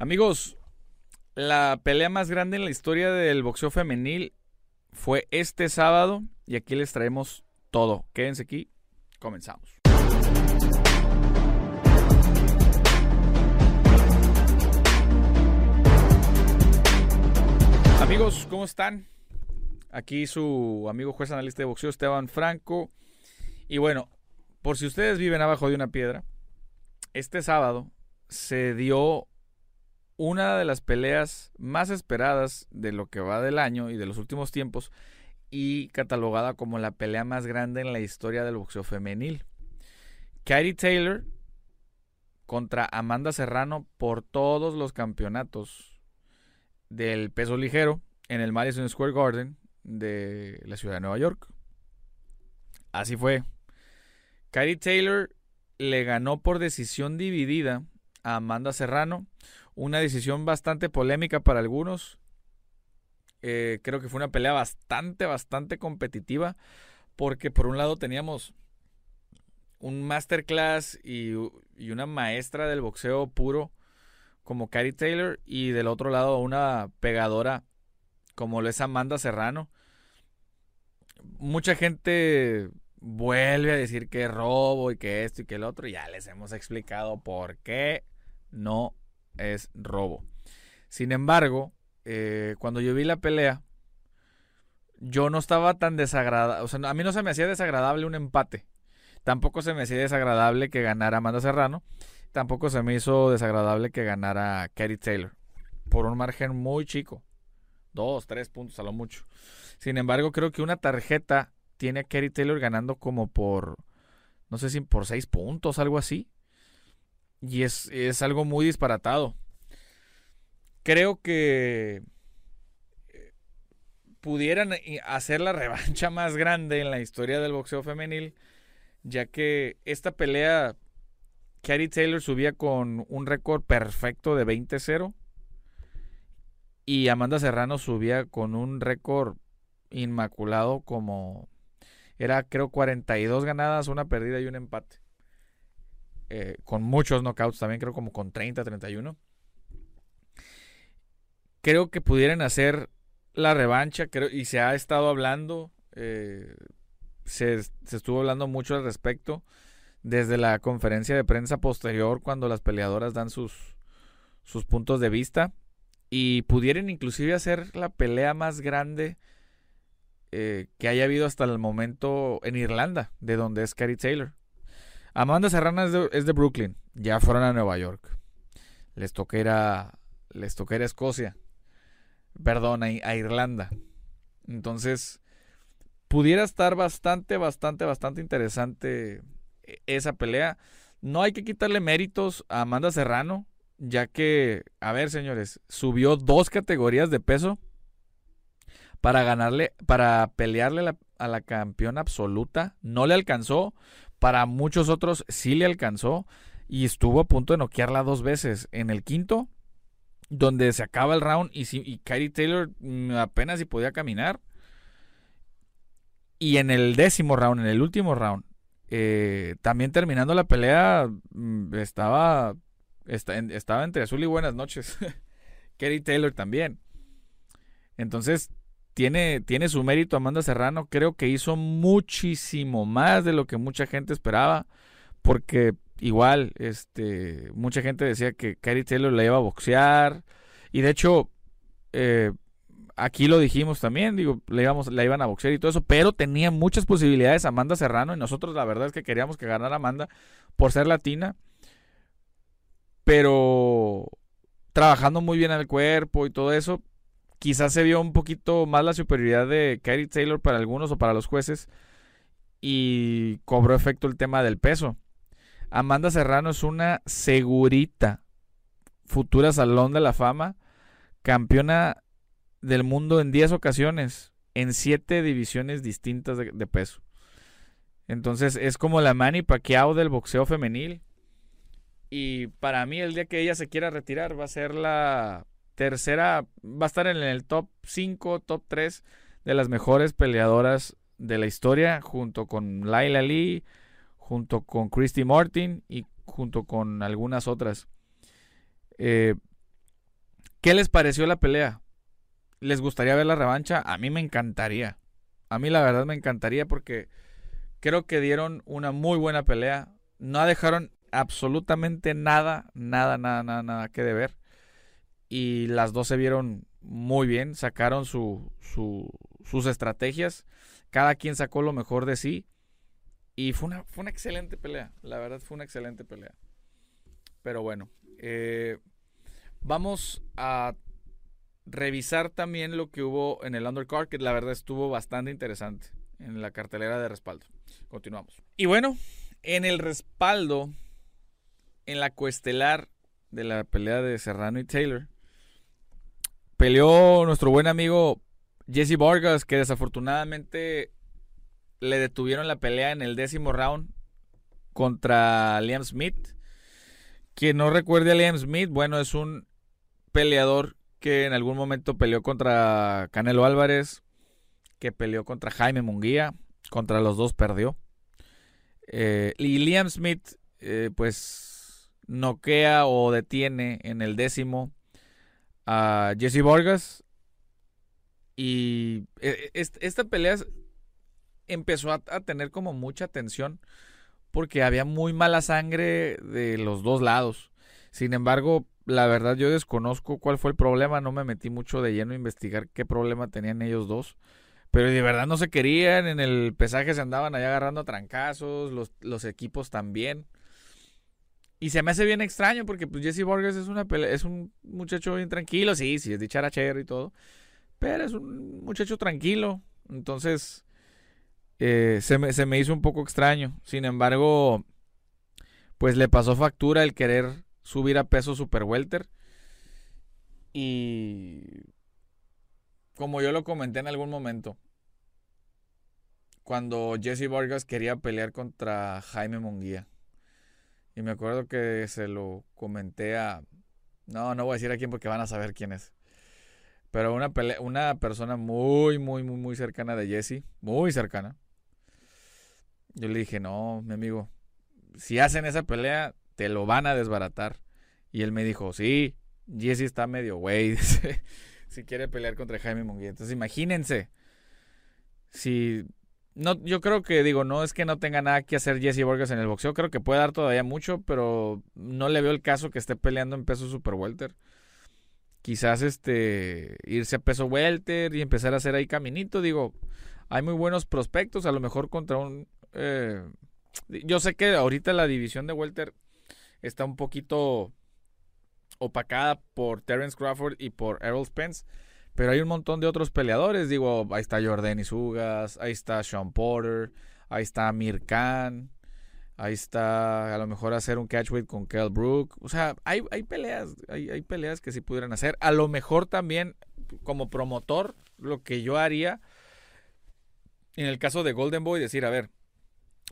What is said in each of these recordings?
Amigos, la pelea más grande en la historia del boxeo femenil fue este sábado y aquí les traemos todo. Quédense aquí, comenzamos. Amigos, ¿cómo están? Aquí su amigo juez analista de boxeo Esteban Franco. Y bueno, por si ustedes viven abajo de una piedra, este sábado se dio una de las peleas más esperadas de lo que va del año y de los últimos tiempos y catalogada como la pelea más grande en la historia del boxeo femenil. Katie Taylor contra Amanda Serrano por todos los campeonatos del peso ligero en el Madison Square Garden de la ciudad de Nueva York. Así fue. Katie Taylor le ganó por decisión dividida a Amanda Serrano una decisión bastante polémica para algunos. Eh, creo que fue una pelea bastante, bastante competitiva. Porque por un lado teníamos un masterclass y, y una maestra del boxeo puro como Carrie Taylor. Y del otro lado una pegadora como lo es Amanda Serrano. Mucha gente vuelve a decir que robo y que esto y que el otro. Ya les hemos explicado por qué no es robo. Sin embargo, eh, cuando yo vi la pelea, yo no estaba tan desagradable. O sea, a mí no se me hacía desagradable un empate. Tampoco se me hacía desagradable que ganara Amanda Serrano. Tampoco se me hizo desagradable que ganara Katie Taylor. Por un margen muy chico. Dos, tres puntos a lo mucho. Sin embargo, creo que una tarjeta tiene a Katie Taylor ganando como por. No sé si por seis puntos, algo así. Y es, algo muy disparatado. Creo que eh, pudieran eh, hacer la revancha más grande en la historia del boxeo femenil, ya que esta pelea, Katie Taylor subía con un récord perfecto de 20-0 y Amanda Serrano subía con un récord inmaculado como era creo 42 ganadas, una perdida y un empate. Eh, con muchos knockouts también, creo como con 30, 31. Creo que pudieran hacer la revancha creo, y se ha estado hablando, eh, se, se, estuvo hablando mucho al respecto desde la conferencia de prensa posterior cuando las peleadoras dan sus, sus puntos de vista y pudieran inclusive hacer la pelea más grande eh, que haya habido hasta el momento en Irlanda, de donde es Carrie Taylor. Amanda Serrana es de, Brooklyn. Ya fueron a Nueva York. Les toca ir a, les a Escocia. Perdón, a, Irlanda. Entonces, pudiera estar bastante, bastante, bastante interesante e, esa pelea. No hay que quitarle méritos a Amanda Serrano, ya que, a ver, señores, subió dos categorías de peso para ganarle, para pelearle a la campeona absoluta. No le alcanzó, para muchos otros sí le alcanzó y estuvo a punto de noquearla dos veces. En el quinto, donde se acaba el round y, y Kyrie Taylor mm, apenas si podía caminar. Y en el décimo round, en el último round, eh, también terminando la pelea, mm, estaba, estaba entre azul y buenas noches. Kerry Taylor también. Entonces, tiene, su mérito Amanda Serrano. Creo que hizo muchísimo más de lo que mucha gente esperaba. Porque igual, este, mucha gente decía que Kairi Taylor la iba a boxear. Y de hecho, eh, aquí lo dijimos también, digo, la, íbamos, la iban a boxear y todo eso, pero tenía muchas posibilidades Amanda Serrano y nosotros la verdad es que queríamos que ganara Amanda por ser latina, pero trabajando muy bien el cuerpo y todo eso, quizás se vio un poquito más la superioridad de Katie Taylor para algunos o para los jueces y cobró efecto el tema del peso. Amanda Serrano es una segurita futura Salón de la Fama, campeona del mundo en 10 ocasiones, en 7 divisiones distintas de, de, peso. Entonces es como la Manny Pacquiao del boxeo femenil. Y para mí el día que ella se quiera retirar va a ser la tercera, va a estar en el top 5, top 3 de las mejores peleadoras de la historia, junto con Laila Lee, junto con Christy Martin y junto con algunas otras. Eh, ¿Qué les pareció la pelea? ¿Les gustaría ver la revancha? A mí me encantaría. A mí la verdad me encantaría porque creo que dieron una muy buena pelea. No dejaron absolutamente nada, nada, nada, nada, nada que deber. Y las dos se vieron muy bien, sacaron su, sus estrategias. Cada quien sacó lo mejor de sí. Y fue una, fue una excelente pelea. La verdad fue una excelente pelea. Pero bueno, eh, vamos a revisar también lo que hubo en el undercard, que la verdad estuvo bastante interesante en la cartelera de respaldo. Continuamos. Y bueno, en el respaldo, en la coestelar de la pelea de Serrano y Taylor, peleó nuestro buen amigo Jesse Vargas, que desafortunadamente le detuvieron la pelea en el décimo round contra Liam Smith. Quien no recuerde a Liam Smith, bueno, es un peleador que en algún momento peleó contra Canelo Álvarez, que peleó contra Jaime Munguía, contra los dos perdió. Eh, y Liam Smith, eh, pues, noquea o detiene en el décimo a Jesse Vargas. Y eh, esta pelea empezó a, tener como mucha tensión porque había muy mala sangre de los dos lados. Sin embargo, la verdad yo desconozco cuál fue el problema, no me metí mucho de lleno a investigar qué problema tenían ellos dos. Pero de verdad no se querían, en el pesaje se andaban allá agarrando trancazos, los, los equipos también. Y se me hace bien extraño porque pues Jesse Borges es una es un muchacho bien tranquilo, sí, sí, es dicharachero y todo. Pero es un muchacho tranquilo. Entonces, eh, se, me, hizo un poco extraño. Sin embargo, pues le pasó factura el querer subir a peso super welter. Y como yo lo comenté en algún momento, cuando Jesse Vargas quería pelear contra Jaime Munguía. Y me acuerdo que se lo comenté a... No, no voy a decir a quién porque van a saber quién es. Pero una, una persona muy, muy, muy, muy cercana de Jesse. Muy cercana. Yo le dije, no, mi amigo, si hacen esa pelea, te lo van a desbaratar. Y él me dijo, sí, Jesse está medio güey, si quiere pelear contra Jaime Munguía. Entonces imagínense, si... No, yo creo que digo, no es que no tenga nada que hacer Jesse Borges en el boxeo, creo que puede dar todavía mucho, pero no le veo el caso que esté peleando en peso super welter quizás este irse a peso welter y empezar a hacer ahí caminito. Digo, hay muy buenos prospectos, a lo mejor contra un... Eh, yo sé que ahorita la división de welter está un poquito opacada por Terence Crawford y por Errol Spence. Pero hay un montón de otros peleadores. Digo, ahí está Jordan Isugas, ahí está Sean Porter, ahí está Amir Khan. Ahí está, a lo mejor hacer un catchweight con Kell Brook. O sea, hay, hay peleas, hay, hay, peleas que sí pudieran hacer. A lo mejor también, como promotor, lo que yo haría, en el caso de Golden Boy, decir, a ver,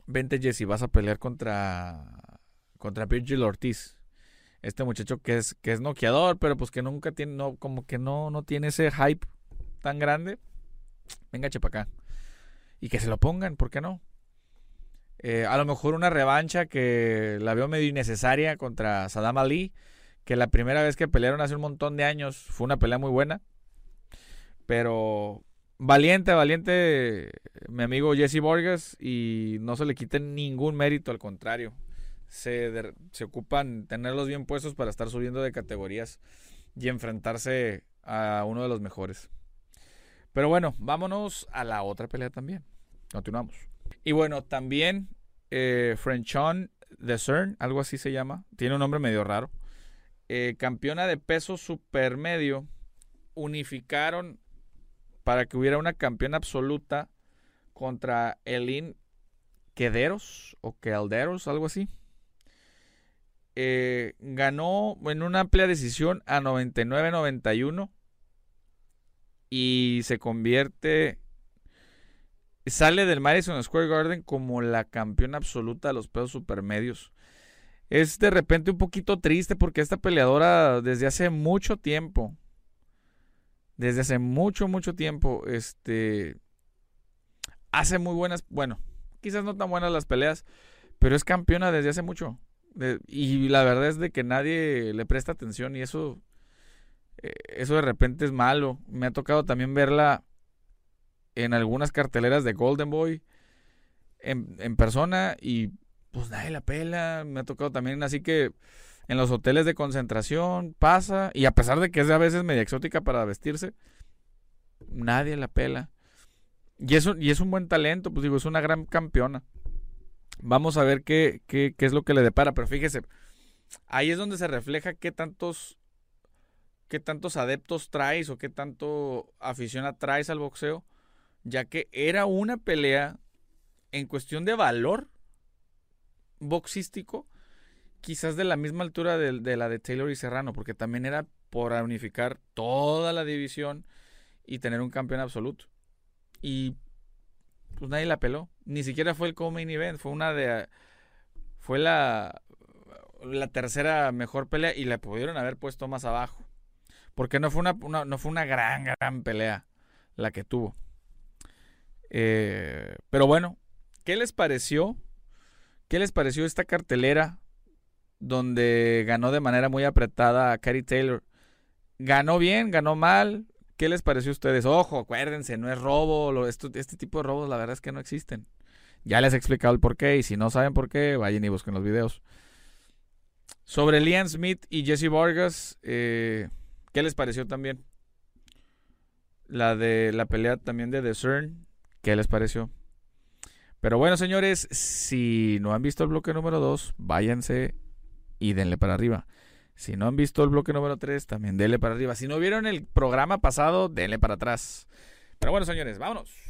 vente Jesse, vas a pelear contra, contra Virgil Ortiz. Este muchacho que es, que es noqueador, pero pues que nunca tiene, no, como que no, no tiene ese hype tan grande. Venga, chepa acá. Y que se lo pongan, ¿por qué no? Eh, a lo mejor una revancha que la veo medio innecesaria contra Saddam Ali, que la primera vez que pelearon hace un montón de años fue una pelea muy buena. Pero valiente, valiente mi amigo Jesse Borges y no se le quite ningún mérito, al contrario. Se, se ocupan tenerlos bien puestos para estar subiendo de categorías y enfrentarse a uno de los mejores. Pero bueno, vámonos a la otra pelea también. Continuamos. Y bueno, también eh, Frenchon de CERN, algo así se llama, tiene un nombre medio raro. Eh, campeona de peso supermedio, unificaron para que hubiera una campeona absoluta contra Elin Quederos o Calderos, algo así. Eh, ganó en una amplia decisión a 99-91 y se convierte sale del Madison Square Garden como la campeona absoluta de los pesos supermedios. Es de repente un poquito triste porque esta peleadora desde hace mucho tiempo, desde hace mucho, mucho tiempo, este, hace muy buenas, bueno, quizás no tan buenas las peleas, pero es campeona desde hace mucho. Y la verdad es de que nadie le presta atención y eso eh, eso de repente es malo. Me ha tocado también verla en algunas carteleras de Golden Boy en, persona y pues nadie la pela. Me ha tocado también así que en los hoteles de concentración pasa y a pesar de que es a veces media exótica para vestirse, nadie la pela. Y es, un, y es un buen talento, pues digo, es una gran campeona. Vamos a ver qué, qué, qué es lo que le depara, pero fíjese, ahí es donde se refleja qué tantos qué tantos adeptos traes o qué tanto afición traes al boxeo, ya que era una pelea en cuestión de valor boxístico, quizás de la misma altura de, de, la de Taylor y Serrano, porque también era por unificar toda la división y tener un campeón absoluto. Y pues nadie la peló. Ni siquiera fue el co-main event, fue una de fue la la tercera mejor pelea y la pudieron haber puesto más abajo. Porque no fue una, no fue una gran, gran pelea la que tuvo. Eh, pero bueno, ¿qué les pareció? ¿Qué les pareció esta cartelera donde ganó de manera muy apretada a Cary Taylor? ¿Ganó bien? ¿Ganó mal? ¿Qué les pareció a ustedes? Ojo, acuérdense, no es robo. este tipo de robos la verdad es que no existen. Ya les he explicado el por qué y si no saben por qué, vayan y busquen los videos. Sobre Liam Smith y Jesse Vargas, eh, ¿qué les pareció también? La de la pelea también de The CERN, ¿qué les pareció? Pero bueno, señores, si no han visto el bloque número 2, váyanse y denle para arriba. Si no han visto el bloque número 3, también denle para arriba. Si no vieron el programa pasado, denle para atrás. Pero bueno, señores, vámonos.